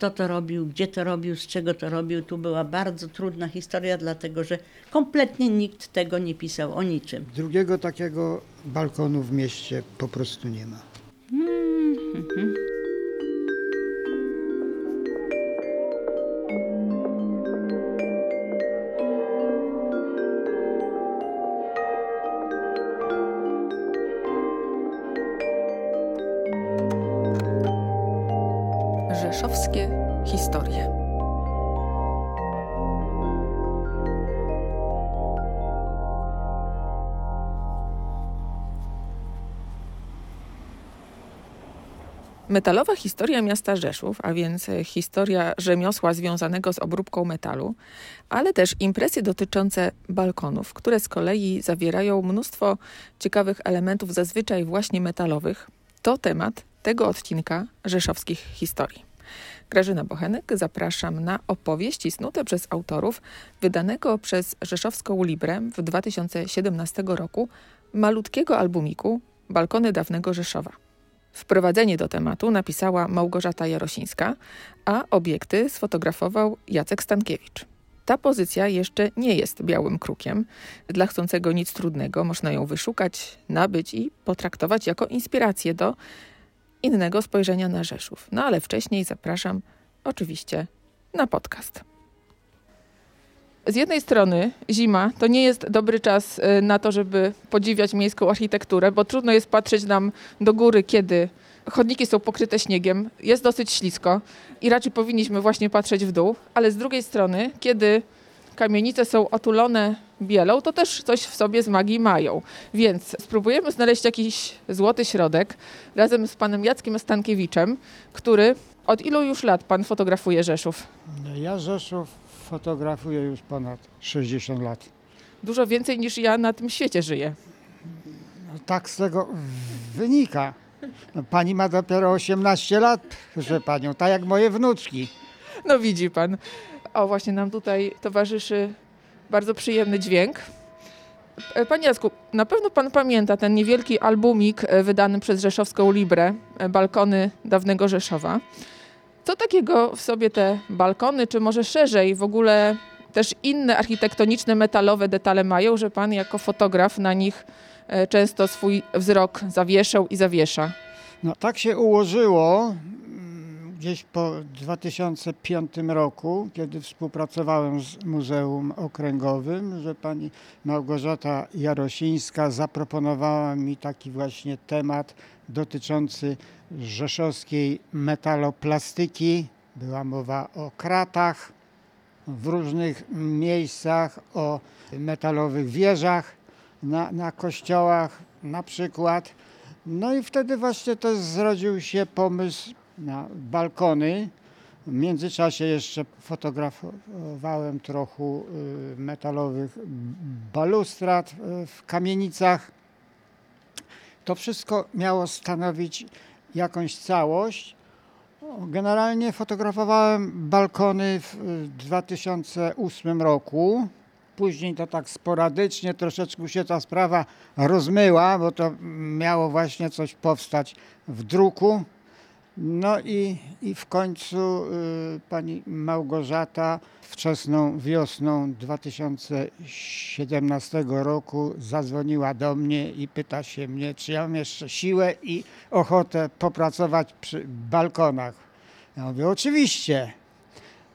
kto to robił, gdzie to robił, z czego to robił. Tu była bardzo trudna historia, dlatego że kompletnie nikt tego nie pisał o niczym. Drugiego takiego balkonu w mieście po prostu nie ma. Rzeszowskie Metalowa historia miasta Rzeszów, a więc e, historia rzemiosła związanego z obróbką metalu, ale też impresje dotyczące balkonów, które z kolei zawierają mnóstwo ciekawych elementów, zazwyczaj właśnie metalowych, to temat tego odcinka rzeszowskich historii. Grażyna Bochenek, zapraszam na opowieści snute przez autorów wydanego przez Rzeszowską Librę w 2017 roku malutkiego albumiku Balkony dawnego Rzeszowa. Wprowadzenie do tematu napisała Małgorzata Jarosińska, a obiekty sfotografował Jacek Stankiewicz. Ta pozycja jeszcze nie jest białym krukiem. Dla chcącego nic trudnego można ją wyszukać, nabyć i potraktować jako inspirację do innego spojrzenia na Rzeszów. No ale wcześniej zapraszam oczywiście na podcast. Z jednej strony zima to nie jest dobry czas y, na to, żeby podziwiać miejską architekturę, bo trudno jest patrzeć nam do góry, kiedy chodniki są pokryte śniegiem, jest dosyć ślisko i raczej powinniśmy właśnie patrzeć w dół, ale z drugiej strony, kiedy kamienice są otulone bielą, to też coś w sobie z magii mają. Więc spróbujemy znaleźć jakiś złoty środek razem z panem Jackiem Stankiewiczem, który od ilu już lat pan fotografuje Rzeszów? Ja Rzeszów fotografuję już ponad 60 lat. Dużo więcej niż ja na tym świecie żyję. No, tak z tego wynika. No, pani ma dopiero 18 lat, proszę panią, tak jak moje wnuczki. No widzi pan. O, właśnie nam tutaj towarzyszy bardzo przyjemny dźwięk. E, Panie Jacku, na pewno pan pamięta ten niewielki albumik e, wydany przez Rzeszowską Librę, e, Balkony dawnego Rzeszowa. Co takiego w sobie te balkony, czy może szerzej w ogóle też inne architektoniczne, metalowe detale mają, że pan jako fotograf na nich e, często swój wzrok zawieszał i zawiesza? No tak się ułożyło gdzieś po 2005 roku, kiedy współpracowałem z Muzeum Okręgowym, że pani Małgorzata Jarosińska zaproponowała mi taki właśnie temat dotyczący rzeszowskiej metaloplastyki. Była mowa o kratach w różnych miejscach, o metalowych wieżach na, na kościołach na przykład. No i wtedy właśnie też zrodził się pomysł na balkony. W międzyczasie jeszcze fotografowałem trochę y, metalowych balustrad y, w kamienicach. To wszystko miało stanowić jakąś całość. Generalnie fotografowałem balkony w y, 2008 roku. Później to tak sporadycznie, troszeczkę się ta sprawa rozmyła, bo to miało właśnie coś powstać w druku. No i, i w końcu y, pani Małgorzata wczesną wiosną 2017 roku zadzwoniła do mnie i pyta się mnie, czy ja mam jeszcze siłę i ochotę popracować przy balkonach. Ja mówię, oczywiście.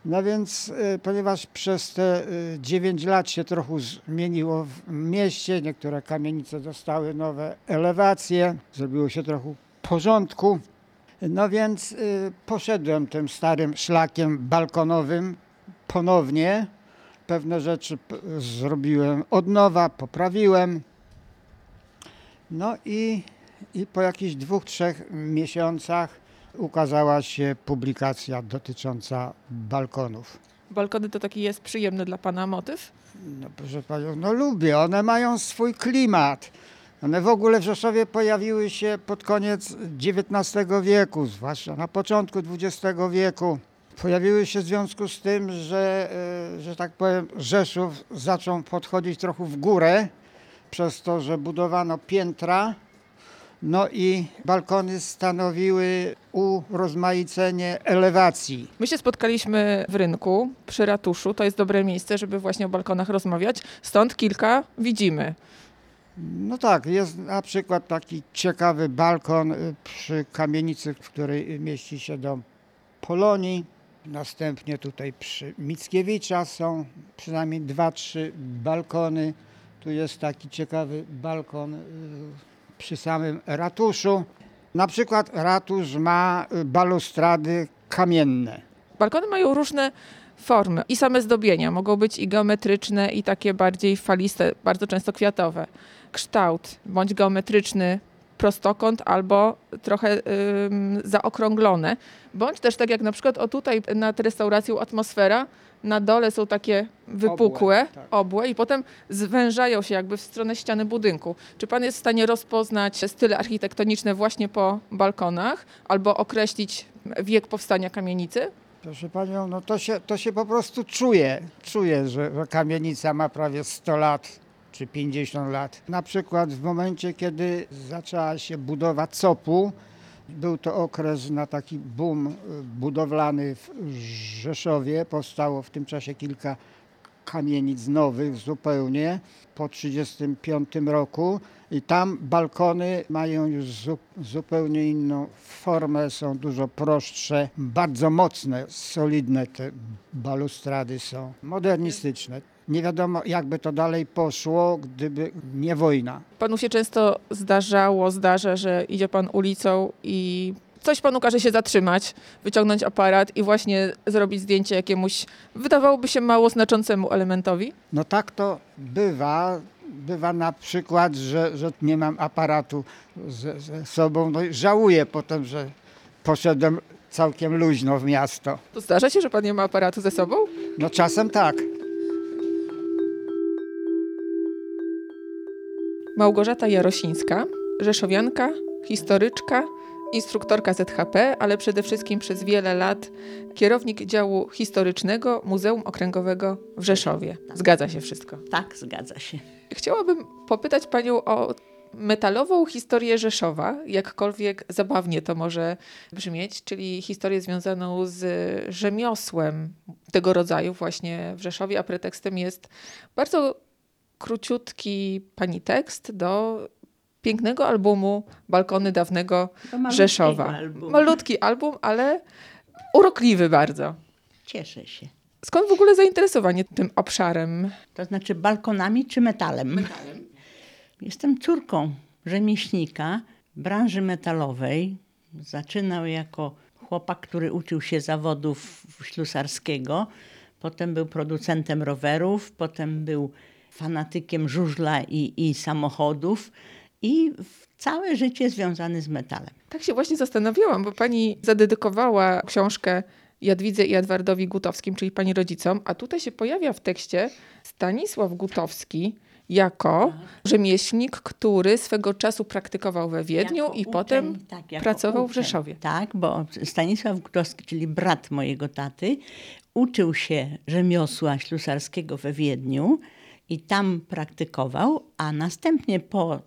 No więc, y, ponieważ przez te y, 9 lat się trochę zmieniło w mieście, niektóre kamienice dostały nowe elewacje, zrobiło się trochę porządku. No więc y, poszedłem tym starym szlakiem balkonowym ponownie. Pewne rzeczy zrobiłem od nowa, poprawiłem. No i, i po jakichś dwóch, trzech miesiącach ukazała się publikacja dotycząca balkonów. Balkony to taki jest przyjemny dla pana motyw? No proszę panią, no lubię, one mają swój klimat. One w ogóle w Rzeszowie pojawiły się pod koniec XIX wieku, zwłaszcza na początku XX wieku. Pojawiły się w związku z tym, że, e, że tak powiem, Rzeszów zaczął podchodzić trochę w górę, przez to, że budowano piętra. No i balkony stanowiły urozmaicenie elewacji. My się spotkaliśmy w rynku przy ratuszu. To jest dobre miejsce, żeby właśnie o balkonach rozmawiać. Stąd kilka widzimy. No tak, jest na przykład taki ciekawy balkon y, przy kamienicy, w której mieści się dom Polonii. Następnie tutaj przy Mickiewicza są przynajmniej dwa, trzy balkony. Tu jest taki ciekawy balkon y, przy samym ratuszu. Na przykład ratusz ma y, balustrady kamienne. Balkony mają różne formy i same zdobienia. Mogą być i geometryczne, i takie bardziej faliste, bardzo często kwiatowe. Kształt bądź geometryczny, prostokąt albo trochę ym, zaokrąglone. Bądź też tak jak na przykład o tutaj nad restauracją Atmosfera, na dole są takie wypukłe, Obłe, tak. obłe i potem zwężają się jakby w stronę ściany budynku. Czy pan jest w stanie rozpoznać style architektoniczne właśnie po balkonach albo określić wiek powstania kamienicy? Proszę panią, no to się, to się po prostu czuje. Czuje, że że kamienica ma prawie 100 lat czy 50 lat. Na przykład w momencie, kiedy zaczęła się budowa COP-u, był to okres na taki boom budowlany w Rzeszowie. Powstało w tym czasie kilka kamienic nowych zupełnie po 1935 roku i tam balkony mają już zu, zupełnie inną formę, są dużo prostsze, bardzo mocne, solidne te balustrady są, modernistyczne. Nie wiadomo jakby to dalej poszło, gdyby nie wojna. Panu się często zdarzało, zdarza, że idzie pan ulicą i coś panu każe się zatrzymać, wyciągnąć aparat i właśnie zrobić zdjęcie jakiemuś, wydawałoby się mało znaczącemu elementowi? No tak to bywa. Bywa na przykład, że, że nie mam aparatu ze, ze sobą. No i żałuję potem, że poszedłem całkiem luźno w miasto. To zdarza się, że pan nie ma aparatu ze sobą? No czasem tak. Małgorzata Jarosińska, rzeszowianka, historyczka, instruktorka ZHP, ale przede wszystkim przez wiele lat kierownik działu historycznego Muzeum Okręgowego w Rzeszowie. Zgadza się wszystko. Tak, zgadza się. Chciałabym popytać panią o metalową historię Rzeszowa, jakkolwiek zabawnie to może brzmieć, czyli historię związaną z rzemiosłem tego rodzaju właśnie w Rzeszowie, a pretekstem jest bardzo króciutki pani tekst do pięknego albumu Balkony dawnego Rzeszowa. albumu. Malutki album, ale urokliwy bardzo. Cieszę się. Skąd w ogóle zainteresowanie tym obszarem? To znaczy balkonami czy metalem? Jestem córką rzemieślnika branży metalowej. Zaczynał jako chłopak, który uczył się zawodów ślusarskiego. Potem był producentem rowerów, potem był fanatykiem żużla i, i samochodów i w- całe życie związany z metalem. Tak się właśnie zastanawiałam, bo pani zadedykowała książkę Jadwidze i Edwardowi Gutowskim, czyli pani rodzicom, a tutaj się pojawia w tekście Stanisław Gutowski jako rzemieślnik, który swego czasu praktykował we Wiedniu Jako i uczeń, potem tak, pracował w uczeń. Rzeszowie. Tak, bo Stanisław Gutowski, czyli brat mojego taty, uczył się rzemiosła ślusarskiego we Wiedniu i tam praktykował, a następnie po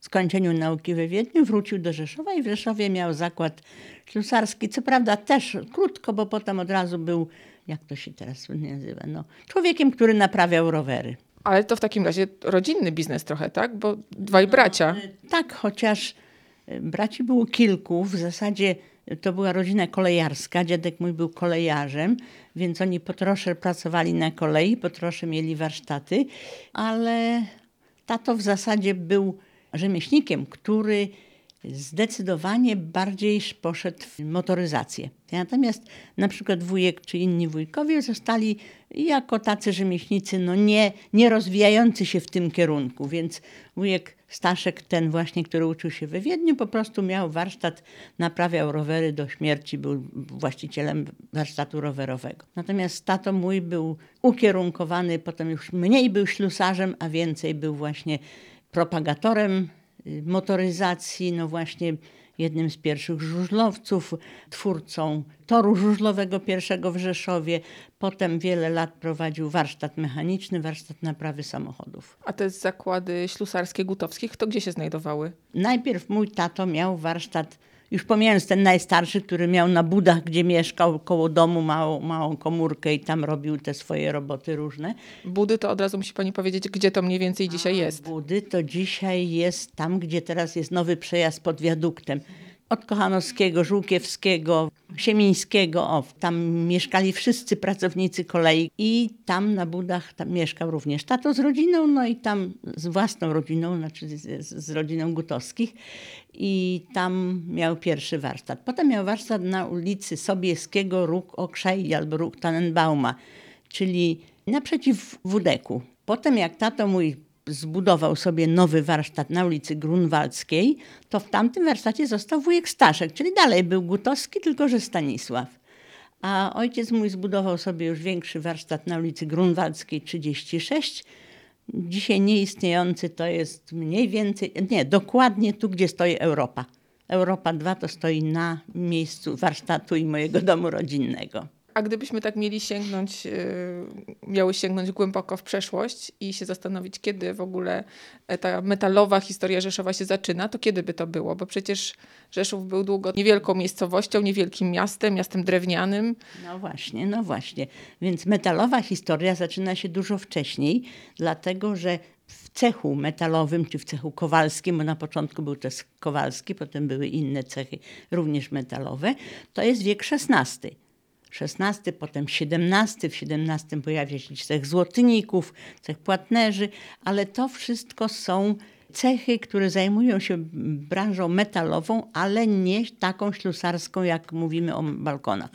skończeniu nauki we Wiedniu wrócił do Rzeszowa i w Rzeszowie miał zakład ślusarski. Co prawda też krótko, bo potem od razu był, jak to się teraz nazywa, no, człowiekiem, który naprawiał rowery. Ale to w takim razie rodzinny biznes trochę, tak? Bo dwaj bracia. Tak, chociaż y, braci było kilku. W zasadzie to była rodzina kolejarska. Dziadek mój był kolejarzem, więc oni po trosze pracowali na kolei, po trosze mieli warsztaty, ale tato w zasadzie był rzemieślnikiem, który zdecydowanie bardziej poszedł w motoryzację. Natomiast na przykład wujek czy inni wujkowie zostali jako tacy rzemieślnicy, no nie, nie rozwijający się w tym kierunku, więc wujek Staszek, ten właśnie, który uczył się we Wiedniu, po prostu miał warsztat, naprawiał rowery do śmierci, był właścicielem warsztatu rowerowego. Natomiast tato mój był ukierunkowany, potem już mniej był ślusarzem, a więcej był właśnie propagatorem y, motoryzacji, no właśnie jednym z pierwszych żużlowców, twórcą toru żużlowego pierwszego w Rzeszowie. Potem wiele lat prowadził warsztat mechaniczny, warsztat naprawy samochodów. A te zakłady ślusarskie Gutowskich, to gdzie się znajdowały? Najpierw mój tato miał warsztat już pomijając ten najstarszy, który miał na budach, gdzie mieszkał, koło domu małą, małą komórkę i tam robił te swoje roboty różne. Budy to od razu musi pani powiedzieć, gdzie to mniej więcej dzisiaj jest. Budy to dzisiaj jest tam, gdzie teraz jest nowy przejazd pod wiaduktem od Kochanowskiego, Żółkiewskiego, Siemińskiego, o, tam mieszkali wszyscy pracownicy kolei i tam na Budach tam mieszkał również tato z rodziną, no i tam z własną rodziną, znaczy z, z rodziną Gutowskich i tam miał pierwszy warsztat. Potem miał warsztat na ulicy Sobieskiego, Róg Okrzej albo Róg Tannenbauma, czyli naprzeciw Wudeku. Potem jak tato mój zbudował sobie nowy warsztat na ulicy Grunwaldzkiej, to w tamtym warsztacie został wujek Staszek, czyli dalej był Gutowski, tylko że Stanisław. A ojciec mój zbudował sobie już większy warsztat na ulicy Grunwaldzkiej 36. Dzisiaj nieistniejący to jest mniej więcej, nie, dokładnie tu, gdzie stoi Europa. Europa 2 to stoi na miejscu warsztatu i mojego domu rodzinnego. A gdybyśmy tak mieli sięgnąć, yy, miały sięgnąć głęboko w przeszłość i się zastanowić, kiedy w ogóle e, ta metalowa historia Rzeszowa się zaczyna, to kiedy by to było? Bo przecież Rzeszów był długo niewielką miejscowością, niewielkim miastem, miastem drewnianym. No właśnie, no właśnie. Więc metalowa historia zaczyna się dużo wcześniej, dlatego że w cechu metalowym, czy w cechu kowalskim, bo na początku był też kowalski, potem były inne cechy, również metalowe, to jest wiek XVI. XVI, potem XVII. W XVII pojawia się cech złotników, cech płatnerzy, ale to wszystko są cechy, które zajmują się branżą metalową, ale nie taką ślusarską, jak mówimy o balkonach.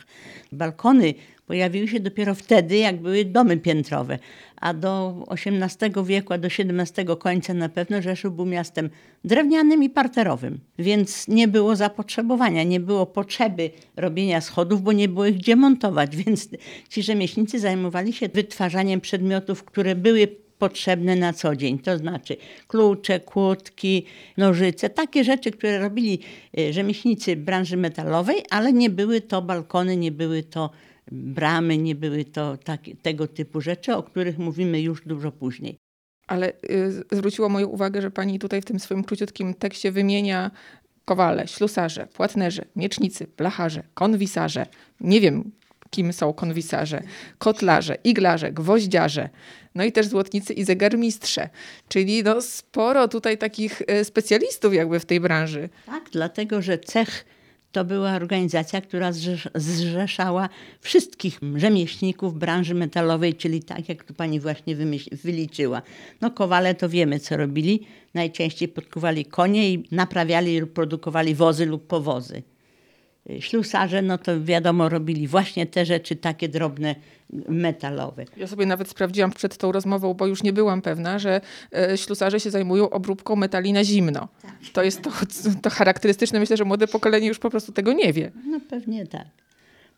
Balkony pojawiły się dopiero wtedy, jak były domy piętrowe, a do XVIII wieku, a do XVII końca na pewno Rzeszów był miastem drewnianym i parterowym, więc nie było zapotrzebowania, nie było potrzeby robienia schodów, bo nie było ich gdzie montować, więc ci rzemieślnicy zajmowali się wytwarzaniem przedmiotów, które były potrzebne na co dzień. To znaczy klucze, kłódki, nożyce, takie rzeczy, które robili e, rzemieślnicy branży metalowej, ale nie były to balkony, nie były to bramy, nie były to takie, tego typu rzeczy, o których mówimy już dużo później. Ale y, zwróciło moją uwagę, że pani tutaj w tym swoim króciutkim tekście wymienia kowale, ślusarze, płatnerze, miecznicy, blacharze, konwisarze. Nie wiem, kim są konwisarze, kotlarze, iglarze, gwoździarze, no i też złotnicy i zegarmistrze. Czyli no sporo tutaj takich y, specjalistów jakby w tej branży. Tak, dlatego że cech to była organizacja, która zrzeszała wszystkich rzemieślników branży metalowej, czyli tak jak tu pani właśnie wyliczyła. No kowale to wiemy, co robili. Najczęściej podkuwali konie i naprawiali lub produkowali wozy lub powozy. Ślusarze, no to wiadomo, robili właśnie te rzeczy takie drobne, metalowe. Ja sobie nawet sprawdziłam przed tą rozmową, bo już nie byłam pewna, że e, ślusarze się zajmują obróbką metali na zimno. Tak. To jest to, to charakterystyczne. Myślę, że młode pokolenie już po prostu tego nie wie. No pewnie tak.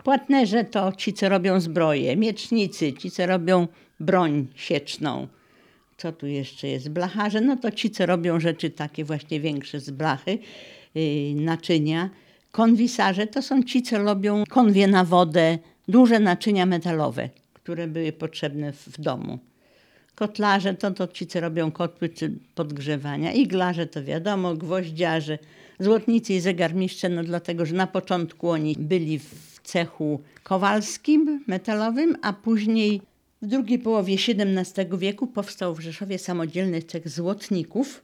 Płatnerze to ci, co robią zbroje. Miecznicy, ci, co robią broń sieczną. Co tu jeszcze jest? Blacharze, no to ci, co robią rzeczy takie właśnie większe z blachy, yy, naczynia. Konwisarze to są ci, co robią konwie na wodę, duże naczynia metalowe, które były potrzebne w domu. Kotlarze to, to ci, co robią kotły czy podgrzewania. Iglarze to wiadomo, gwoździarze, złotnicy i zegarmistrze, no dlatego, że na początku oni byli w cechu kowalskim, metalowym, a później w drugiej połowie XVII wieku powstał w Rzeszowie samodzielny cech złotników,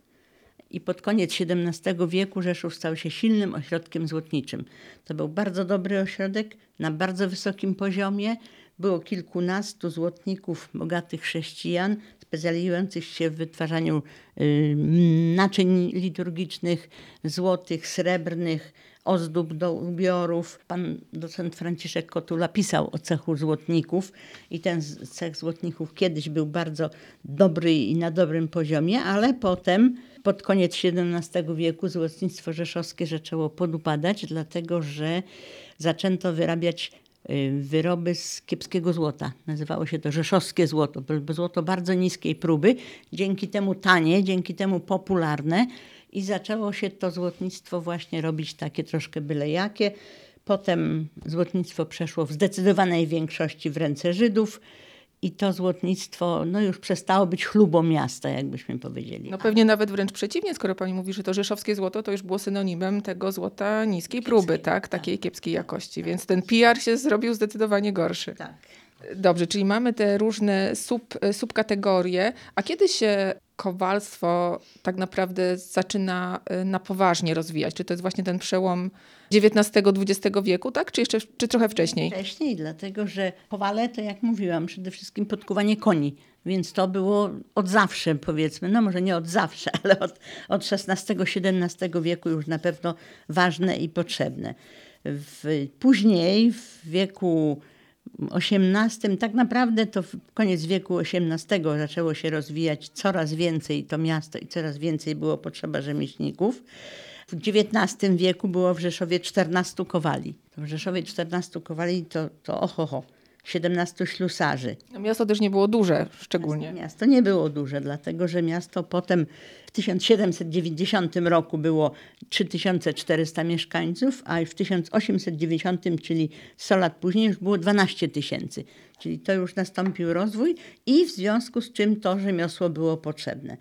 i pod koniec XVII wieku Rzeszów stał się silnym ośrodkiem złotniczym. To był bardzo dobry ośrodek na bardzo wysokim poziomie. Było kilkunastu złotników, bogatych chrześcijan, specjalizujących się w wytwarzaniu y, naczyń liturgicznych, złotych, srebrnych, ozdób do ubiorów. Pan docent Franciszek Kotula pisał o cechu złotników i ten cech złotników kiedyś był bardzo dobry i na dobrym poziomie, ale potem pod koniec XVII wieku złotnictwo rzeszowskie zaczęło podupadać, dlatego że zaczęto wyrabiać y, wyroby z kiepskiego złota. Nazywało się to rzeszowskie złoto. Złoto bardzo niskiej próby, dzięki temu tanie, dzięki temu popularne i zaczęło się to złotnictwo właśnie robić takie troszkę byle jakie. Potem złotnictwo przeszło w zdecydowanej większości w ręce Żydów i to złotnictwo no już przestało być chlubą miasta, jakbyśmy powiedzieli. No pewnie nawet wręcz przeciwnie, skoro pani mówi, że to rzeszowskie złoto to już było synonimem tego złota niskiej próby, tak? Takiej kiepskiej jakości, więc ten PR się zrobił zdecydowanie gorszy. Tak. Dobrze, czyli mamy te różne sub, subkategorie. A kiedy się kowalstwo tak naprawdę zaczyna y, na poważnie rozwijać? Czy to jest właśnie ten przełom XIX-XX wieku, tak? Czy jeszcze czy trochę wcześniej? Wcześniej, dlatego że kowale to jak mówiłam, przede wszystkim podkuwanie koni. Więc to było od zawsze, powiedzmy, no może nie od zawsze, ale od, od XVI-XVII wieku już na pewno ważne i potrzebne. W, później w wieku XVIII, tak naprawdę to w koniec wieku XVIII zaczęło się rozwijać coraz więcej to miasto i coraz więcej było potrzeba rzemieślników. W XIX wieku było w Rzeszowie 14 kowali. W Rzeszowie 14 kowali to, to ohoho. 17 ślusarzy. Miasto też nie było duże szczególnie. Miasto nie było duże, dlatego że miasto potem w 1790 roku było 3400 mieszkańców, a w 1890, czyli 100 lat później, już było 12 tysięcy. Czyli to już nastąpił rozwój i w związku z czym to rzemiosło było potrzebne.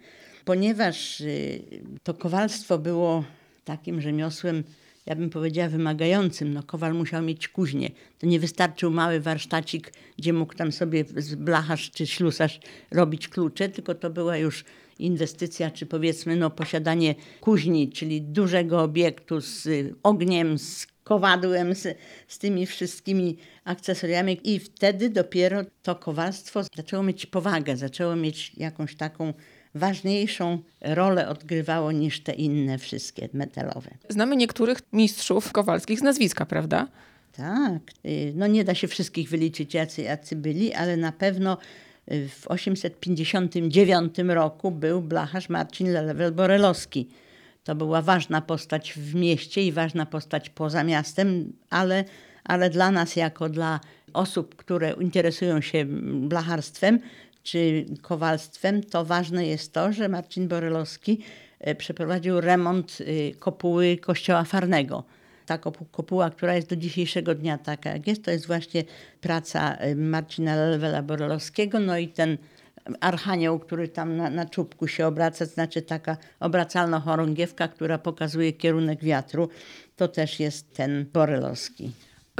Ponieważ y, to kowalstwo było takim rzemiosłem, ja bym powiedziała, wymagającym. No, kowal musiał mieć kuźnię. To nie wystarczył mały warsztacik, gdzie mógł tam sobie blacharz czy ślusarz robić klucze, tylko to była już inwestycja, czy powiedzmy no, posiadanie kuźni, czyli dużego obiektu z ogniem, z kowadłem, z, z tymi wszystkimi akcesoriami. I wtedy dopiero to kowalstwo zaczęło mieć powagę, zaczęło mieć jakąś taką ważniejszą rolę odgrywało niż te inne wszystkie metalowe. Znamy niektórych mistrzów kowalskich z nazwiska, prawda? Tak. Y, no nie da się wszystkich wyliczyć, jacy, jacy byli, ale na pewno y, w 859 roku był blacharz Marcin Lelewel-Borelowski. To była ważna postać w mieście i ważna postać poza miastem, ale, ale dla nas, jako dla osób, które interesują się blacharstwem, czy kowalstwem, to ważne jest to, że Marcin Borelowski e, przeprowadził remont e, kopuły kościoła Farnego. Ta kopuła, która jest do dzisiejszego dnia taka jak jest, to jest właśnie praca e, Marcina Lelwela Borelowskiego, no i ten archanioł, który tam na, na czubku się obraca, znaczy taka obracalna chorągiewka, która pokazuje kierunek wiatru, to też jest ten Borelowski.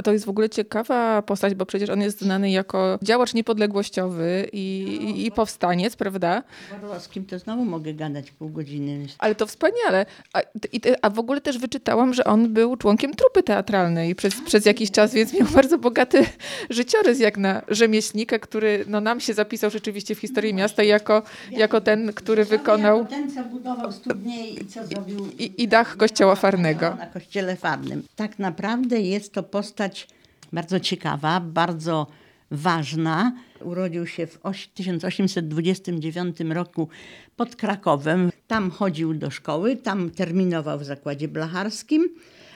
To jest w ogóle ciekawa postać, bo przecież on jest znany jako działacz niepodległościowy i, i, i powstaniec, prawda? Borowskim to znowu mogę gadać pół godziny. Ale to wspaniale. A, i, a w ogóle też wyczytałam, że on był członkiem trupy teatralnej przez, przez jakiś czas, więc miał bardzo bogaty życiorys jak na rzemieślnika, który no, nam się zapisał rzeczywiście w historii miasta jako, jako ten, który wykonał... Ten, co budował studnię i co zrobił... I, i dach kościoła farnego. Na kościele farnym. Tak naprawdę jest to postać postać bardzo ciekawa, bardzo ważna. Urodził się w 1829 roku pod Krakowem. Tam chodził do szkoły, tam terminował w zakładzie blacharskim,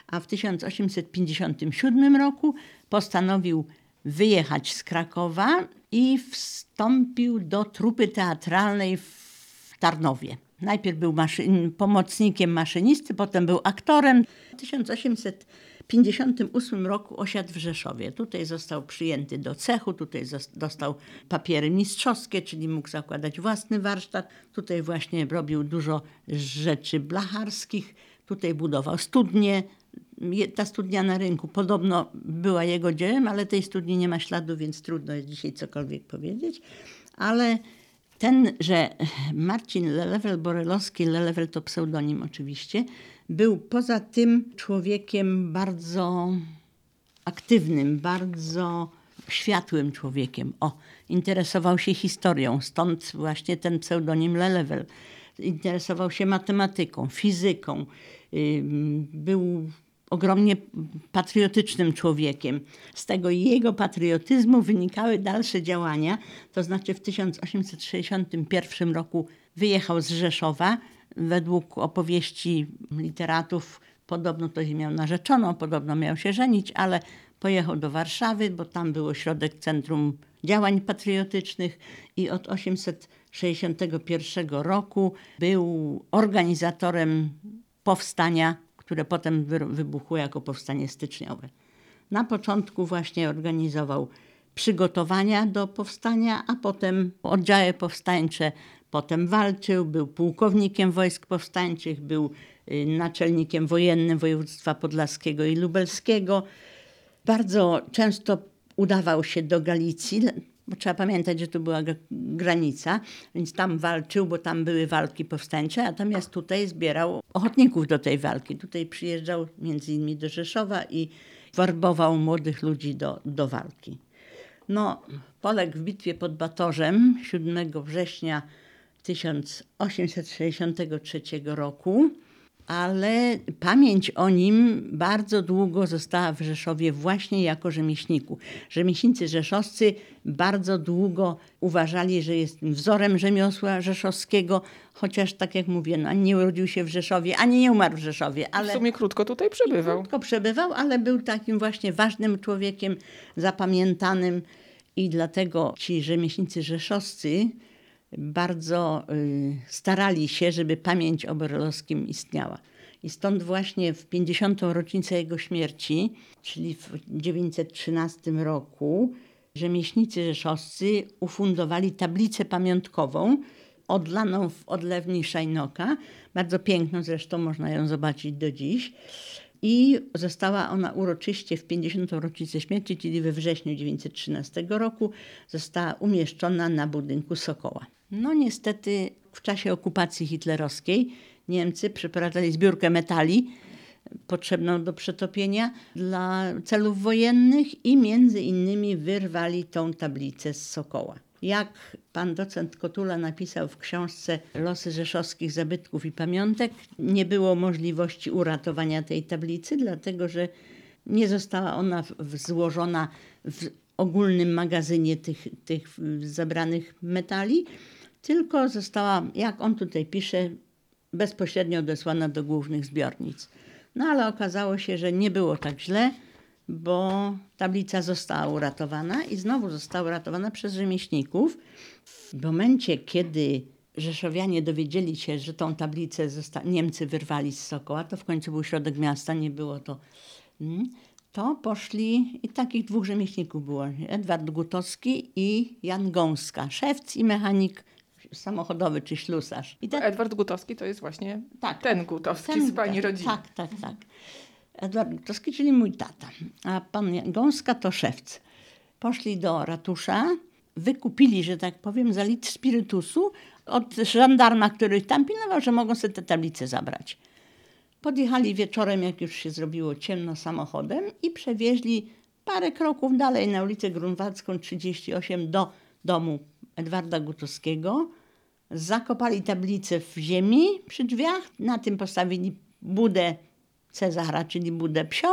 a w 1857 roku postanowił wyjechać z Krakowa i wstąpił do trupy teatralnej w Tarnowie. Najpierw był maszyn, pomocnikiem maszynisty, potem był aktorem. W 1800 1958 roku osiadł w Rzeszowie. Tutaj został przyjęty do cechu, tutaj dostał papiery mistrzowskie, czyli mógł zakładać własny warsztat. Tutaj właśnie robił dużo rzeczy blacharskich, tutaj budował studnie. Ta studnia na rynku podobno była jego dziełem, ale tej studni nie ma śladu, więc trudno jest dzisiaj cokolwiek powiedzieć. Ale ten, że Marcin Lelewel-Borelowski, Lelewel to pseudonim oczywiście, był poza tym człowiekiem bardzo aktywnym, bardzo światłym człowiekiem. O, interesował się historią, stąd właśnie ten pseudonim Lelewel. Interesował się matematyką, fizyką. Był ogromnie patriotycznym człowiekiem. Z tego jego patriotyzmu wynikały dalsze działania, to znaczy w 1861 roku wyjechał z Rzeszowa, według opowieści literatów podobno to miał narzeczoną, podobno miał się żenić, ale pojechał do Warszawy, bo tam był ośrodek Centrum Działań Patriotycznych i od 800 1961 roku był organizatorem powstania, które potem wybuchło jako powstanie styczniowe. Na początku właśnie organizował przygotowania do powstania, a potem oddziały powstańcze, potem walczył, był pułkownikiem wojsk powstańczych, był y, naczelnikiem wojennym województwa podlaskiego i lubelskiego. Bardzo często udawał się do Galicji, bo trzeba pamiętać, że tu była granica, więc tam walczył, bo tam były walki powstańcze, natomiast tutaj zbierał ochotników do tej walki. Tutaj przyjeżdżał między innymi do Rzeszowa i warbował młodych ludzi do, do walki. No, poległ w bitwie pod Batorzem 7 września 1863 roku ale pamięć o nim bardzo długo została w Rzeszowie właśnie jako rzemieślniku. Rzemieślnicy rzeszowscy bardzo długo uważali, że jest wzorem rzemiosła rzeszowskiego, chociaż tak jak mówię, no, nie urodził się w Rzeszowie, ani nie umarł w Rzeszowie. Ale w sumie krótko tutaj przebywał. Krótko przebywał, ale był takim właśnie ważnym człowiekiem, zapamiętanym i dlatego ci rzemieślnicy rzeszowscy bardzo y, starali się, żeby pamięć o Borelowskim istniała. I stąd właśnie w 50. rocznicę jego śmierci, czyli w 1913 roku, rzemieślnicy rzeszowscy ufundowali tablicę pamiątkową odlaną w odlewni Szajnoka. Bardzo piękną, zresztą można ją zobaczyć do dziś. I została ona uroczyście w 50. rocznicę śmierci, czyli we wrześniu 1913 roku, została umieszczona na budynku Sokoła. No niestety w czasie okupacji hitlerowskiej Niemcy przeprowadzali zbiórkę metali potrzebną do przetopienia dla celów wojennych i między innymi wyrwali tą tablicę z Sokoła. Jak pan docent Kotula napisał w książce Losy rzeszowskich zabytków i pamiątek, nie było możliwości uratowania tej tablicy, dlatego że nie została ona złożona w ogólnym magazynie tych, tych zebranych metali, tylko została, jak on tutaj pisze, bezpośrednio odesłana do głównych zbiornic. No ale okazało się, że nie było tak źle, bo tablica została uratowana i znowu została uratowana przez rzemieślników. W momencie, kiedy Rzeszowianie dowiedzieli się, że tą tablicę Niemcy wyrwali z Sokoła, to w końcu był środek miasta, nie było to. Hmm, to poszli i takich dwóch rzemieślników było. Edward Gutowski i Jan Gąska, szewc i mechanik samochodowy czy ślusarz. I ten... Edward Gutowski to jest właśnie tak, ten Gutowski ten, z pani rodziny. Tak, tak, tak. Edward Gutowski, czyli mój tata. A pan Gąska to szewc. Poszli do ratusza, wykupili, że tak powiem, za litr spirytusu od żandarma, który tam pilnował, że mogą sobie te tablice zabrać. Podjechali wieczorem, jak już się zrobiło ciemno, samochodem i przewieźli parę kroków dalej na ulicę Grunwaldzką 38 do domu Edwarda Gutowskiego. Zakopali tablicę w ziemi przy drzwiach, na tym postawili budę Cezara, czyli budę psią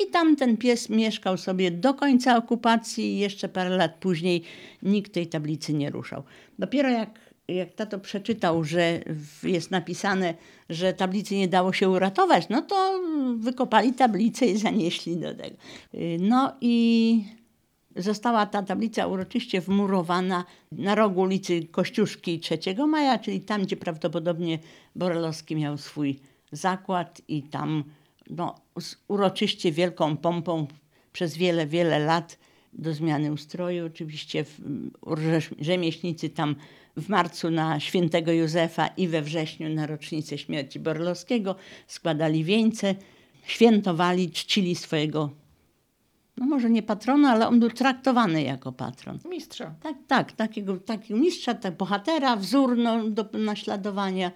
i tam ten pies mieszkał sobie do końca okupacji i jeszcze parę lat później nikt tej tablicy nie ruszał. Dopiero jak, jak tato przeczytał, że jest napisane, że tablicy nie dało się uratować, no to wykopali tablicę i zanieśli do tego. No i Została ta tablica uroczyście wmurowana na rogu ulicy Kościuszki 3 Maja, czyli tam, gdzie prawdopodobnie Borelowski miał swój zakład i tam no, uroczyście wielką pompą przez wiele, wiele lat do zmiany ustroju. Oczywiście w, rzemieślnicy tam w marcu na świętego Józefa i we wrześniu na rocznicę śmierci Borelowskiego składali wieńce, świętowali, czcili swojego no może nie patrona, ale on był traktowany jako patron. Mistrza. Tak, tak, takiego, takiego mistrza, tak, bohatera, wzór no, do naśladowania.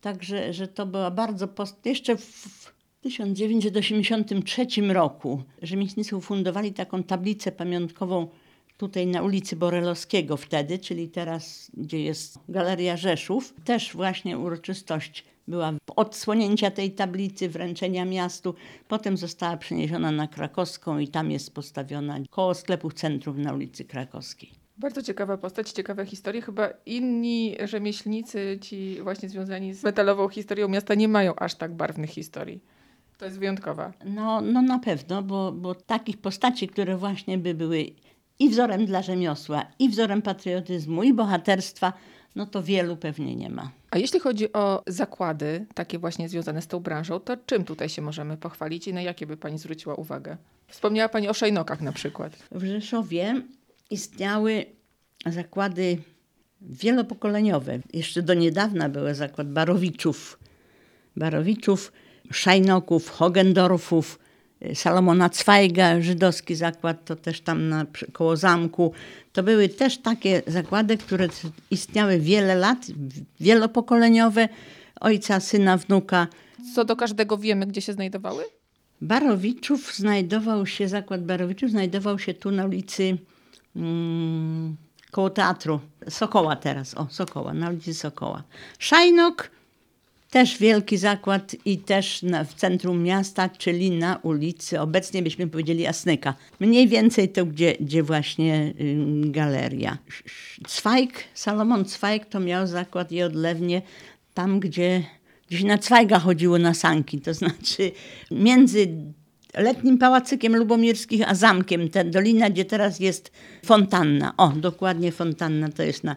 Także, że to była bardzo, post... jeszcze w 1983 roku rzemieślnicy ufundowali taką tablicę pamiątkową tutaj na ulicy Borelowskiego wtedy, czyli teraz, gdzie jest Galeria Rzeszów. Też właśnie uroczystość była odsłonięcia tej tablicy, wręczenia miastu. Potem została przeniesiona na Krakowską i tam jest postawiona koło sklepów centrum na ulicy Krakowskiej. Bardzo ciekawa postać, ciekawe historie. Chyba inni rzemieślnicy, ci właśnie związani z metalową historią miasta, nie mają aż tak barwnych historii. To jest wyjątkowa. No, no na pewno, bo, bo takich postaci, które właśnie by były i wzorem dla rzemiosła, i wzorem patriotyzmu, i bohaterstwa, no to wielu pewnie nie ma. A jeśli chodzi o zakłady, takie właśnie związane z tą branżą, to czym tutaj się możemy pochwalić i na jakie by Pani zwróciła uwagę? Wspomniała Pani o szajnokach na przykład. W Rzeszowie istniały zakłady wielopokoleniowe. Jeszcze do niedawna był zakład Barowiczów. Barowiczów, Szajnoków, Hogendorfów, Salomona Cwajga, żydowski zakład, to też tam na, koło zamku. To były też takie zakłady, które istniały wiele lat, wielopokoleniowe, ojca, syna, wnuka. Co do każdego wiemy, gdzie się znajdowały? Barowiczów znajdował się, zakład Barowiczów znajdował się tu na ulicy mm, koło teatru Sokoła teraz, o Sokoła, na ulicy Sokoła. Szajnok, też wielki zakład i też na, w centrum miasta, czyli na ulicy, obecnie byśmy powiedzieli Asnyka. Mniej więcej to, gdzie, gdzie właśnie y, galeria. Cwajk, Salomon Cwajk to miał zakład i odlewnie tam, gdzie gdzieś na Cwajga chodziło na sanki, to znaczy między letnim pałacykiem lubomirskich a zamkiem, ta dolina, gdzie teraz jest fontanna. O, dokładnie fontanna to jest na,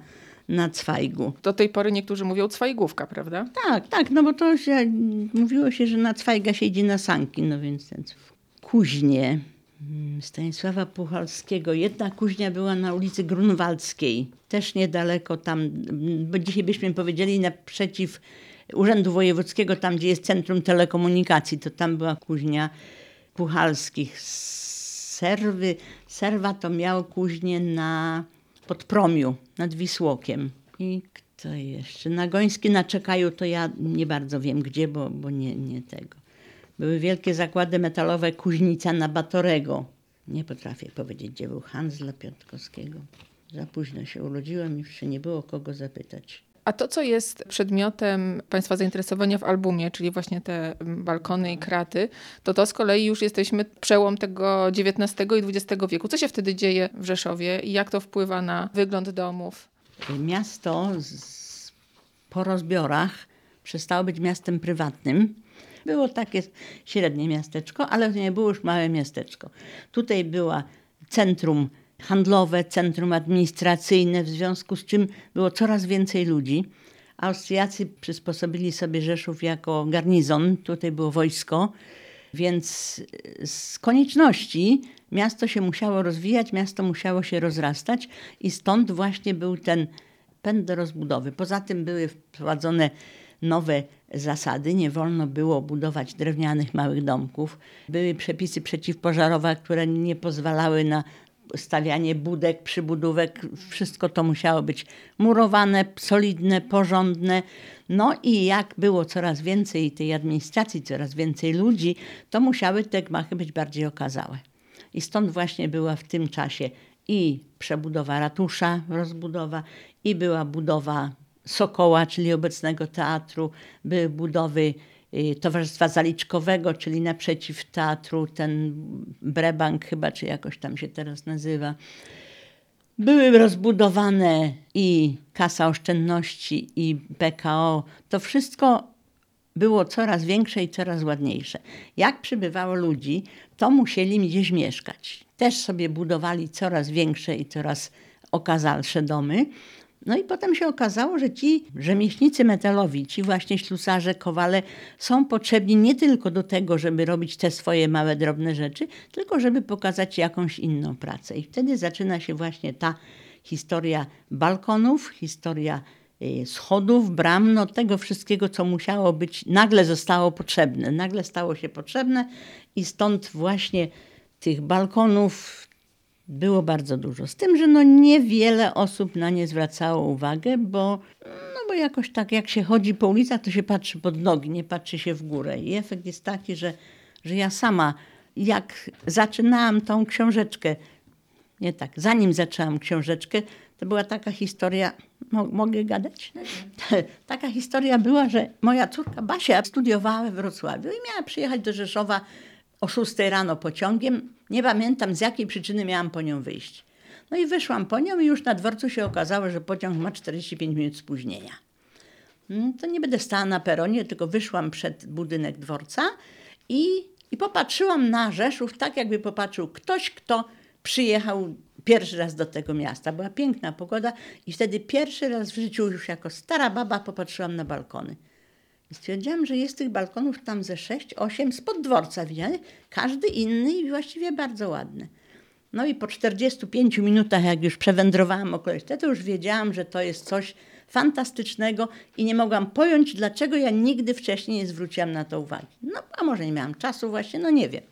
na Cwajgu. Do tej pory niektórzy mówią Cwajgówka, prawda? Tak, tak, no bo to się, mówiło się, że na Cwajga się idzie na sanki, no więc ten w Kuźnie mm, Stanisława Puchalskiego. Jedna kuźnia była na ulicy Grunwaldzkiej, też niedaleko tam, bo dzisiaj byśmy powiedzieli naprzeciw Urzędu Wojewódzkiego, tam gdzie jest Centrum Telekomunikacji, to tam była kuźnia Puchalskich. Serwy, serwa to miał kuźnię na Podpromiu, nad Wisłokiem. I kto jeszcze? Na Goński, na Czekaju to ja nie bardzo wiem gdzie, bo, bo nie, nie tego. Były wielkie zakłady metalowe, Kuźnica na Batorego. Nie potrafię powiedzieć, gdzie był Hansla Piątkowskiego. Za późno się urodziłem, już się nie było kogo zapytać. A to, co jest przedmiotem Państwa zainteresowania w albumie, czyli właśnie te balkony i kraty, to to z kolei już jesteśmy przełom tego XIX i XX wieku. Co się wtedy dzieje w Rzeszowie i jak to wpływa na wygląd domów? Miasto z, po rozbiorach przestało być miastem prywatnym. Było takie średnie miasteczko, ale nie było już małe miasteczko. Tutaj była centrum handlowe, centrum administracyjne, w związku z czym było coraz więcej ludzi. Austriacy przysposobili sobie Rzeszów jako garnizon, tutaj było wojsko, więc z konieczności miasto się musiało rozwijać, miasto musiało się rozrastać i stąd właśnie był ten pęd do rozbudowy. Poza tym były wprowadzone nowe zasady. Nie wolno było budować drewnianych małych domków. Były przepisy przeciwpożarowe, które nie pozwalały na stawianie budek, przybudówek, wszystko to musiało być murowane, solidne, porządne. No i jak było coraz więcej tej administracji, coraz więcej ludzi, to musiały te gmachy być bardziej okazałe. I stąd właśnie była w tym czasie i przebudowa ratusza, rozbudowa, i była budowa Sokoła, czyli obecnego teatru, były budowy Towarzystwa Zaliczkowego, czyli naprzeciw teatru, ten Brebank chyba, czy jakoś tam się teraz nazywa. Były rozbudowane i Kasa Oszczędności, i PKO. To wszystko było coraz większe i coraz ładniejsze. Jak przybywało ludzi, to musieli gdzieś mieszkać. Też sobie budowali coraz większe i coraz okazalsze domy. No i potem się okazało, że ci rzemieślnicy metalowi, ci właśnie ślusarze, kowale są potrzebni nie tylko do tego, żeby robić te swoje małe, drobne rzeczy, tylko żeby pokazać jakąś inną pracę. I wtedy zaczyna się właśnie ta historia balkonów, historia y, schodów, bram, no tego wszystkiego, co musiało być, nagle zostało potrzebne. Nagle stało się potrzebne i stąd właśnie tych balkonów, było bardzo dużo. Z tym, że no niewiele osób na nie zwracało uwagę, bo, no bo jakoś tak jak się chodzi po ulicach, to się patrzy pod nogi, nie patrzy się w górę. I efekt jest taki, że, że ja sama, jak zaczynałam tą książeczkę, nie tak, zanim zaczęłam książeczkę, to była taka historia, mo, mogę gadać? taka historia była, że moja córka Basia studiowała we Wrocławiu i miała przyjechać do Rzeszowa o 6 rano pociągiem. Nie pamiętam z jakiej przyczyny miałam po nią wyjść. No i wyszłam po nią i już na dworcu się okazało, że pociąg ma 45 minut spóźnienia. Mm, to nie będę stała na peronie, tylko wyszłam przed budynek dworca i, i popatrzyłam na Rzeszów tak, jakby popatrzył ktoś, kto przyjechał pierwszy raz do tego miasta. Była piękna pogoda i wtedy pierwszy raz w życiu już jako stara baba popatrzyłam na balkony. I stwierdziłam, że jest tych balkonów tam ze 6-8 spod dworca widziane, każdy inny i właściwie bardzo ładny. No i po 45 minutach, jak już przewędrowałam okolic, to już wiedziałam, że to jest coś fantastycznego i nie mogłam pojąć, dlaczego ja nigdy wcześniej nie zwróciłam na to uwagi. No, a może nie miałam czasu właśnie, no nie wiem.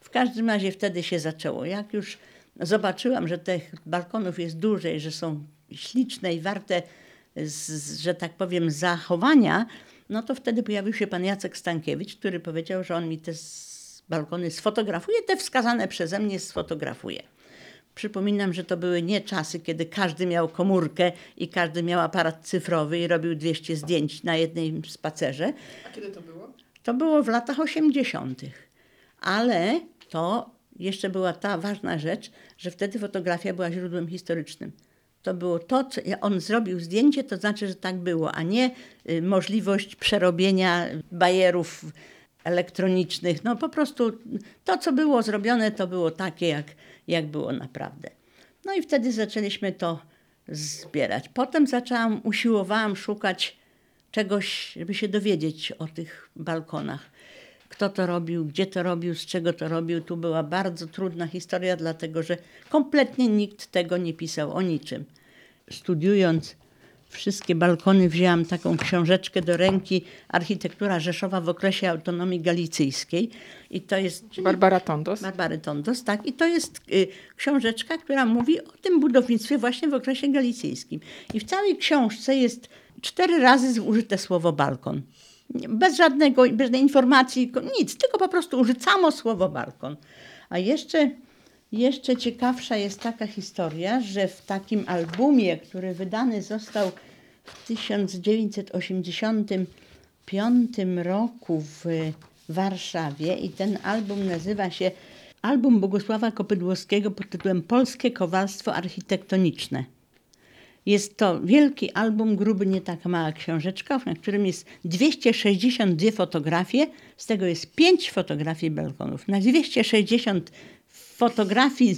W każdym razie wtedy się zaczęło. Jak już zobaczyłam, że tych balkonów jest dużo że są śliczne i warte, z, że tak powiem, zachowania, no to wtedy pojawił się pan Jacek Stankiewicz, który powiedział, że on mi te balkony sfotografuje, te wskazane przeze mnie sfotografuje. Przypominam, że to były nie czasy, kiedy każdy miał komórkę i każdy miał aparat cyfrowy i robił 200 zdjęć na jednej spacerze. A kiedy to było? To było w latach 80. Ale to jeszcze była ta ważna rzecz, że wtedy fotografia była źródłem historycznym. To było to, co on zrobił zdjęcie, to znaczy, że tak było, a nie y, możliwość przerobienia bajerów elektronicznych. No po prostu to, co było zrobione, to było takie, jak, jak było naprawdę. No i wtedy zaczęliśmy to zbierać. Potem zaczęłam, usiłowałam szukać czegoś, żeby się dowiedzieć o tych balkonach. Kto to robił, gdzie to robił, z czego to robił. Tu była bardzo trudna historia, dlatego że kompletnie nikt tego nie pisał o niczym. Studiując wszystkie balkony wzięłam taką książeczkę do ręki Architektura Rzeszowa w okresie autonomii galicyjskiej. I to jest... Barbara Tondos. Barbary Tondos, tak. I to jest y, książeczka, która mówi o tym budownictwie właśnie w okresie galicyjskim. I w całej książce jest cztery razy użyte słowo balkon. Bez żadnego, bez żadnej informacji, nic, tylko po prostu użycamo słowo balkon. A jeszcze jeszcze ciekawsza jest taka historia, że w takim albumie, który wydany został w 1985 roku w Warszawie i ten album nazywa się Album Bogusława Kopydłowskiego pod tytułem Polskie Kowalstwo Architektoniczne. Jest to wielki album, gruby, nie taka mała książeczka, na którym jest 262 fotografie, z tego jest 5 fotografii balkonów. Na 260 fotografii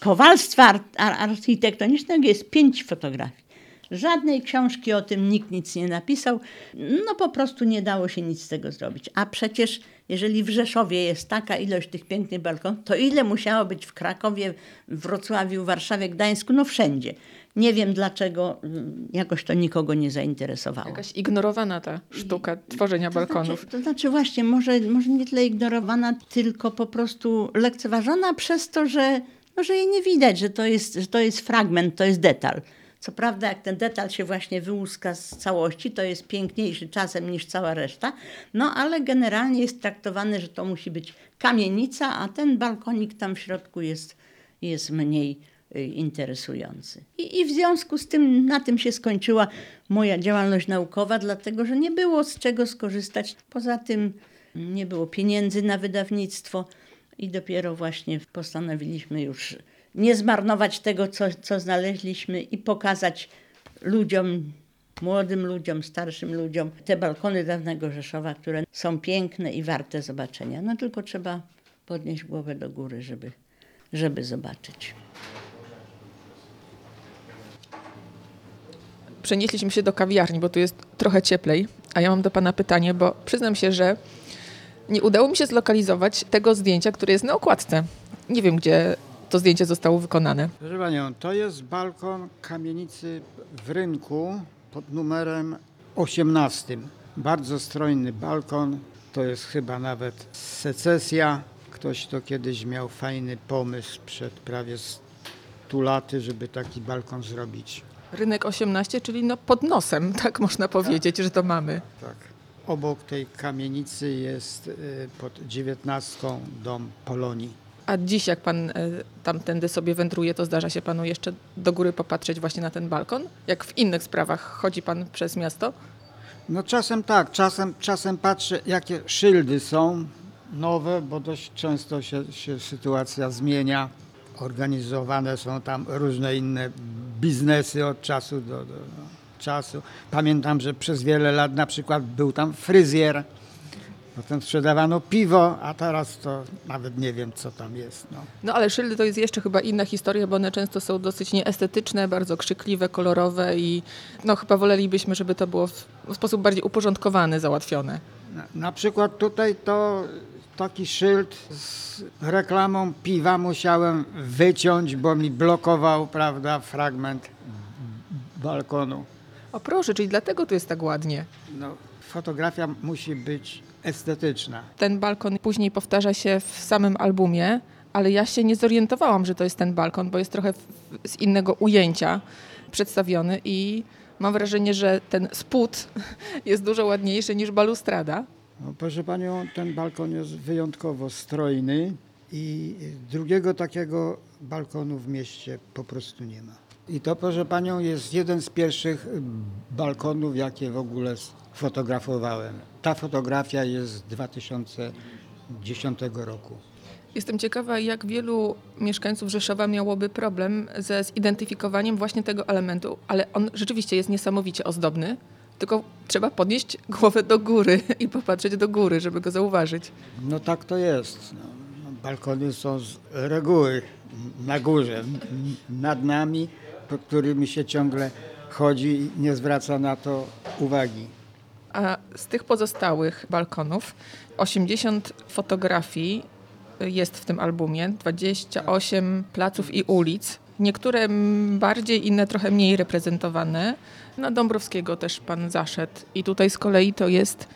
kowalstwa architektonicznego jest pięć fotografii. Żadnej książki o tym nikt nic nie napisał. No po prostu nie dało się nic z tego zrobić. A przecież jeżeli w Rzeszowie jest taka ilość tych pięknych balkonów, to ile musiało być w Krakowie, Wrocławiu, Warszawie, Gdańsku, no wszędzie. Nie wiem dlaczego mm, jakoś to nikogo nie zainteresowało. Jakaś ignorowana ta sztuka tworzenia to balkonów. Znaczy, to znaczy właśnie, może, może nie tyle ignorowana, tylko po prostu lekceważona przez to, że, no, że jej nie widać, że to, jest, że to jest fragment, to jest detal. Co prawda, jak ten detal się właśnie wyłuska z całości, to jest piękniejszy czasem niż cała reszta, no ale generalnie jest traktowany, że to musi być kamienica, a ten balkonik tam w środku jest, jest mniej interesujący. I, I, w związku z tym na tym się skończyła moja działalność naukowa, dlatego że nie było z czego skorzystać. Poza tym nie było pieniędzy na wydawnictwo i dopiero właśnie postanowiliśmy już nie zmarnować tego, co, co znaleźliśmy i pokazać ludziom, młodym ludziom, starszym ludziom te balkony dawnego Rzeszowa, które są piękne i warte zobaczenia. No tylko trzeba podnieść głowę do góry, żeby, żeby zobaczyć. Przenieśliśmy się do kawiarni, bo tu jest trochę cieplej, a ja mam do Pana pytanie, bo przyznam się, że nie udało mi się zlokalizować tego zdjęcia, które jest na okładce. Nie wiem, gdzie to zdjęcie zostało wykonane. Proszę Panią, to jest balkon kamienicy w rynku pod numerem 18. Bardzo strojny balkon, to jest chyba nawet secesja. Ktoś to kiedyś miał fajny pomysł przed prawie 100 laty, żeby taki balkon zrobić. Rynek 18, czyli no pod nosem, tak można powiedzieć, że to mamy. Tak. Obok tej kamienicy jest y, pod 19 dom Polonii. A dziś, jak pan y, tamtędy sobie wędruje, to zdarza się panu jeszcze do góry popatrzeć właśnie na ten balkon? Jak w innych sprawach chodzi pan przez miasto? No czasem tak, czasem, czasem patrzę, jakie szyldy są nowe, bo dość często się, się sytuacja zmienia. Organizowane są tam różne inne biznesy od czasu do, do, do czasu. Pamiętam, że przez wiele lat na przykład był tam fryzjer Potem sprzedawano piwo, a teraz to nawet nie wiem, co tam jest. No. No ale szyldy to jest jeszcze chyba inna historia, bo one często są dosyć nieestetyczne, bardzo krzykliwe, kolorowe i no chyba wolelibyśmy, żeby to było w, w sposób bardziej uporządkowany, załatwione. Na, na przykład tutaj to taki szyld z reklamą piwa musiałem wyciąć, bo mi blokował, prawda, fragment balkonu. O proszę, czyli dlatego tu jest tak ładnie. No, fotografia musi być estetyczna. Ten balkon później powtarza się w samym albumie, ale ja się nie zorientowałam, że to jest ten balkon, bo jest trochę z innego ujęcia przedstawiony i mam wrażenie, że ten spód jest dużo ładniejszy niż balustrada. No, proszę Panią, ten balkon jest wyjątkowo strojny i drugiego takiego balkonu w mieście po prostu nie ma. I to, proszę Panią, jest jeden z pierwszych balkonów, jakie w ogóle fotografowałem. Ta fotografia jest z 2010 roku. Jestem ciekawa, jak wielu mieszkańców Rzeszowa miałoby problem ze zidentyfikowaniem właśnie tego elementu, ale on rzeczywiście jest niesamowicie ozdobny, tylko trzeba podnieść głowę do góry i popatrzeć do góry, żeby go zauważyć. No tak to jest. No, balkony są z reguły na górze, nad nami, po którymi się ciągle chodzi i nie zwraca na to uwagi. A z tych pozostałych balkonów 80 fotografii jest w tym albumie, 28 placów i ulic. Niektóre bardziej, inne trochę mniej reprezentowane. Na Dąbrowskiego też pan zaszedł i tutaj z kolei to jest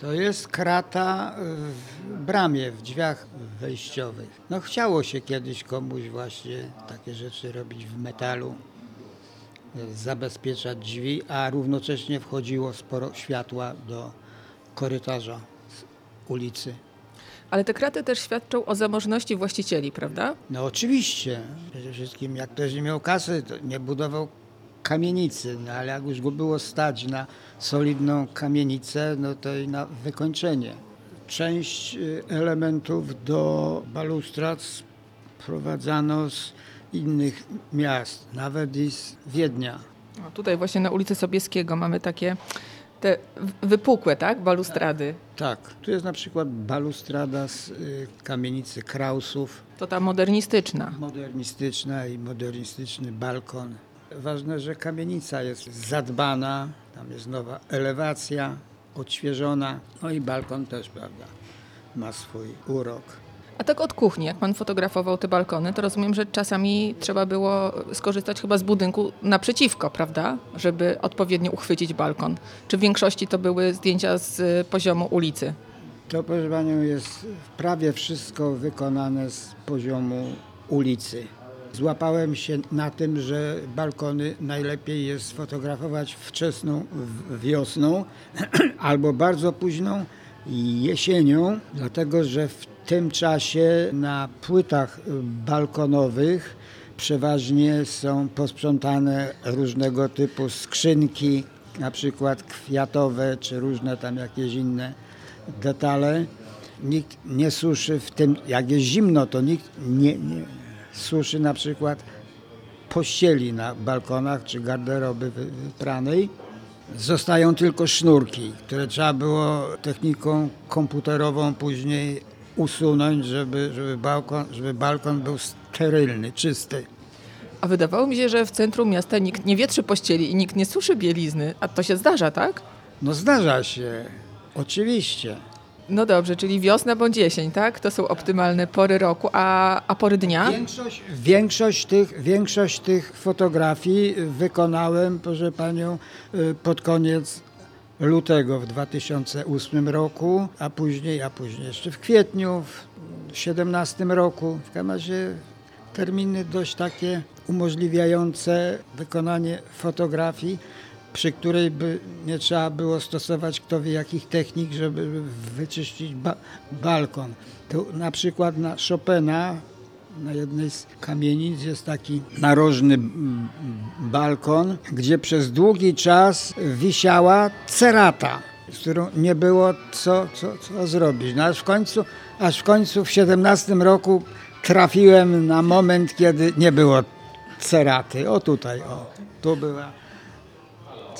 To jest krata w bramie, w drzwiach wejściowych. No chciało się kiedyś komuś właśnie takie rzeczy robić w metalu, zabezpieczać drzwi, a równocześnie wchodziło sporo światła do korytarza z ulicy. Ale te kraty też świadczą o zamożności właścicieli, prawda? No oczywiście, przede wszystkim jak ktoś nie miał kasy, to nie budował kamienicy, no ale jak już go było stać na solidną kamienicę, no to i na wykończenie. Część y, elementów do balustrad sprowadzano z innych miast, nawet i z Wiednia. O, tutaj właśnie na ulicy Sobieskiego mamy takie te wypukłe, tak? Balustrady. Tak, tu jest na przykład balustrada z y, kamienicy Krausów, To ta modernistyczna. modernistyczna i modernistyczny balkon. Ważne, że kamienica jest zadbana, tam jest nowa elewacja, odświeżona, no i balkon też, prawda, ma swój urok. A tak od kuchni, jak pan fotografował te balkony, to rozumiem, że czasami trzeba było skorzystać chyba z budynku naprzeciwko, prawda? Żeby odpowiednio uchwycić balkon. Czy w większości to były zdjęcia z y, poziomu ulicy? To, proszę Panią, jest prawie wszystko wykonane z poziomu ulicy. Złapałem się na tym, że balkony najlepiej jest sfotografować wczesną wiosną albo bardzo późną jesienią, dlatego że w tym czasie na płytach balkonowych przeważnie są posprzątane różnego typu skrzynki, na przykład kwiatowe czy różne tam jakieś inne detale. Nikt nie suszy w tym, jak jest zimno, to nikt nie, nie suszy na przykład pościeli na balkonach czy garderoby wypranej. Zostają tylko sznurki, które trzeba było techniką komputerową później usunąć, żeby, żeby, balkon, żeby balkon był sterylny, czysty. A wydawało mi się, że w centrum miasta nikt nie wietrzy pościeli i nikt nie suszy bielizny. A to się zdarza, tak? No zdarza się, oczywiście. No dobrze, czyli wiosna bądź jesień, tak? To są optymalne pory roku, a, a pory dnia? Większość, większość, tych, większość tych fotografii wykonałem, proszę panią, y, pod koniec lutego w 2008 roku, a później, a później jeszcze w kwietniu w 2017 roku. W każdym razie terminy dość takie umożliwiające wykonanie fotografii, przy której by nie trzeba było stosować kto wie jakich technik, żeby wyczyścić ba- balkon. Tu na przykład na Chopina na jednej z kamienic jest taki narożny balkon, gdzie przez długi czas wisiała cerata, z którą nie było co, co, co zrobić. No aż w końcu, aż w końcu w 17 roku trafiłem na moment, kiedy nie było ceraty. O tutaj, o, tu była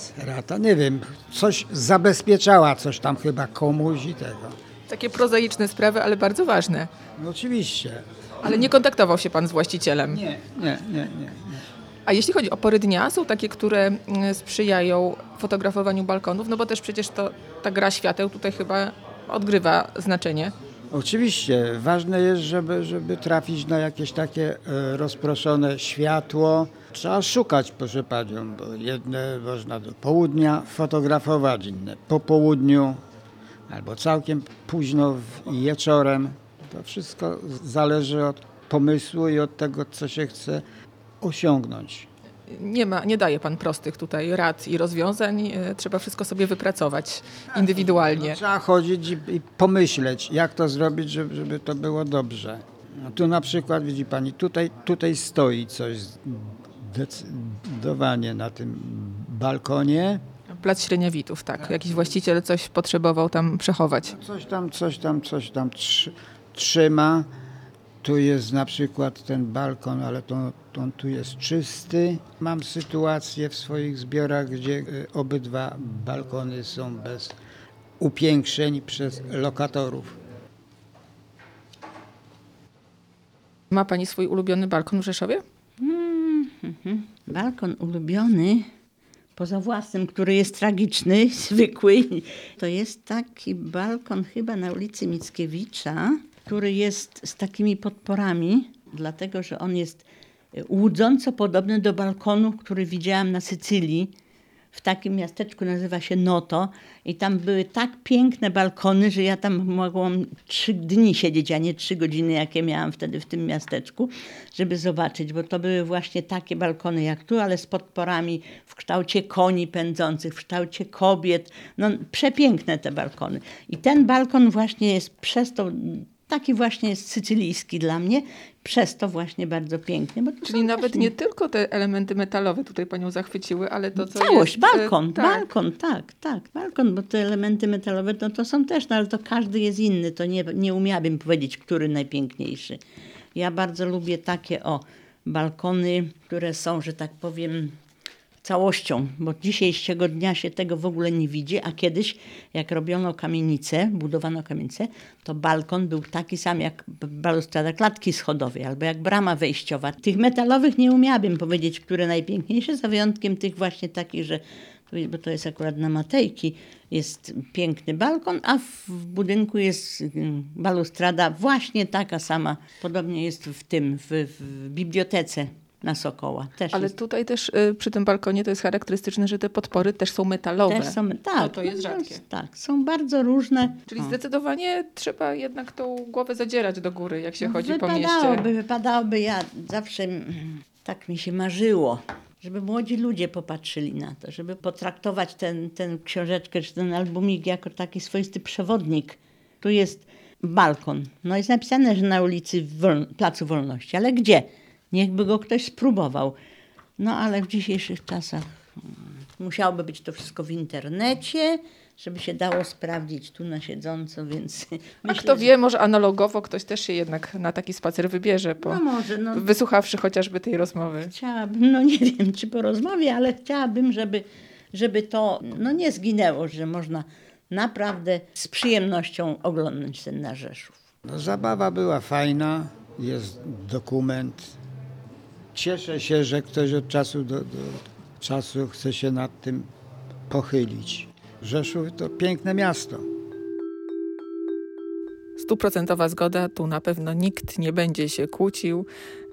cerata. Nie wiem, coś zabezpieczała, coś tam chyba komuś i tego. Takie prozaiczne sprawy, ale bardzo ważne. No oczywiście. Ale nie kontaktował się pan z właścicielem. Nie, nie, nie, nie. nie. A jeśli chodzi o pory dnia, są takie, które mm, sprzyjają fotografowaniu balkonów, no bo też przecież to ta gra świateł tutaj chyba odgrywa znaczenie. Oczywiście, ważne jest, żeby, żeby trafić na jakieś takie e, rozproszone światło. Trzeba szukać, proszę panią, bo jedne można do południa fotografować, inne po południu, albo całkiem późno wieczorem. To wszystko zależy od pomysłu i od tego, co się chce osiągnąć. Nie, ma, nie daje pan prostych tutaj rad i rozwiązań, e, trzeba wszystko sobie wypracować indywidualnie. No, trzeba chodzić i, i pomyśleć, jak to zrobić, żeby, żeby to było dobrze. No, tu na przykład, widzi pani, tutaj, tutaj stoi coś zdecydowanie na tym balkonie. Plac Śreniawitów, tak. Jakiś właściciel coś potrzebował tam przechować. Coś tam, coś tam, coś tam trzy, trzyma. Tu jest na przykład ten balkon, ale to, to on tu jest czysty. Mam sytuację w swoich zbiorach, gdzie y, obydwa balkony są bez upiększeń przez lokatorów. Ma pani swój ulubiony balkon w Rzeszowie? Balkon ulubiony, poza własnym, który jest tragiczny, zwykły, to jest taki balkon chyba na ulicy Mickiewicza, który jest z takimi podporami, dlatego że on jest e, łudząco podobny do balkonu, który widziałam na Sycylii. W takim miasteczku nazywa się Noto i tam były tak piękne balkony, że ja tam mogłam trzy dni siedzieć, a nie trzy godziny, jakie miałam wtedy w tym miasteczku, żeby zobaczyć, bo to były właśnie takie balkony jak tu, ale z podporami w kształcie koni pędzących, w kształcie kobiet. No przepiękne te balkony. I ten balkon właśnie jest przez to taki właśnie jest sycylijski dla mnie, przez to właśnie bardzo piękny. Czyli nawet właśnie- nie tylko te elementy metalowe tutaj panią zachwyciły, ale to co Całość, jest... e, balkon, tak. balkon, tak, tak, balkon, bo te elementy metalowe no to są też, no ale to każdy jest inny, to nie, nie umiałabym powiedzieć, który najpiękniejszy. Ja bardzo lubię takie, o, balkony, które są, że tak powiem, całością, bo dzisiejszego dnia się tego w ogóle nie widzi, a kiedyś jak robiono kamienicę, budowano kamienicę, to balkon był taki sam jak balustrada klatki schodowej albo jak brama wejściowa. Tych metalowych nie umiałabym powiedzieć, które najpiękniejsze, za wyjątkiem tych właśnie takich, że bo to jest akurat na Matejki, jest piękny balkon, a w budynku jest mm, balustrada właśnie taka sama. Podobnie jest w tym, w, w bibliotece na Sokoła. Też Ale jest tutaj też y, przy tym balkonie to jest charakterystyczne, że te podpory też są metalowe. Też są, tak, No to jest no, rzadkie. Tak, są bardzo różne. Czyli O. zdecydowanie trzeba jednak tą głowę zadzierać do góry, jak się chodzi po mieście. wypadałoby, wypadałoby, ja zawsze tak mi się marzyło, żeby młodzi ludzie popatrzyli na to, żeby potraktować ten, ten książeczkę czy ten albumik jako taki swoisty przewodnik. Tu jest balkon. No jest napisane, że na ulicy Wol Placu Wolności, ale gdzie? Niechby go ktoś spróbował. No ale w dzisiejszych czasach mm, musiałoby być to wszystko w internecie, żeby się dało sprawdzić tu na siedząco, więc A myślę, kto że- wie, może analogowo ktoś też się jednak na taki spacer wybierze, po, No może, no wysłuchawszy chociażby tej rozmowy. chciałabym, no nie wiem czy po rozmowie, ale chciałabym, żeby, żeby to no nie zginęło, że można naprawdę z przyjemnością oglądać ten nasz Rzeszów. No, zabawa była fajna, jest dokument. Cieszę się, że ktoś od czasu do, do czasu chce się nad tym pochylić. Rzeszów to piękne miasto. Stuprocentowa zgoda, tu na pewno nikt nie będzie się kłócił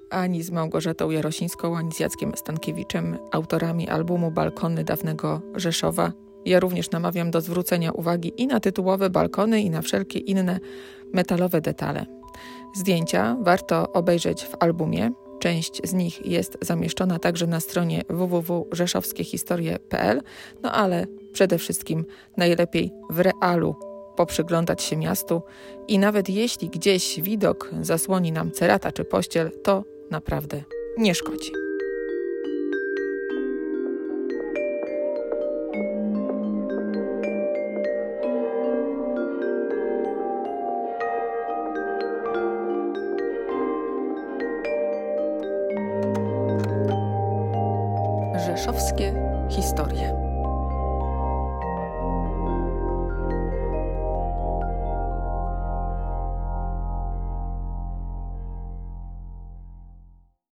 ani z Małgorzatą Jarosińską, ani z Jackiem Stankiewiczem, autorami albumu Balkony dawnego Rzeszowa. Ja również namawiam do zwrócenia uwagi i na tytułowe balkony, i na wszelkie inne metalowe detale. Zdjęcia warto obejrzeć w albumie. Część z nich jest zamieszczona także na stronie www.rzeszowskiehistorie.pl, no ale przede wszystkim najlepiej w realu poprzyglądać się miastu i nawet jeśli gdzieś widok zasłoni nam cerata czy pościel, to naprawdę nie szkodzi.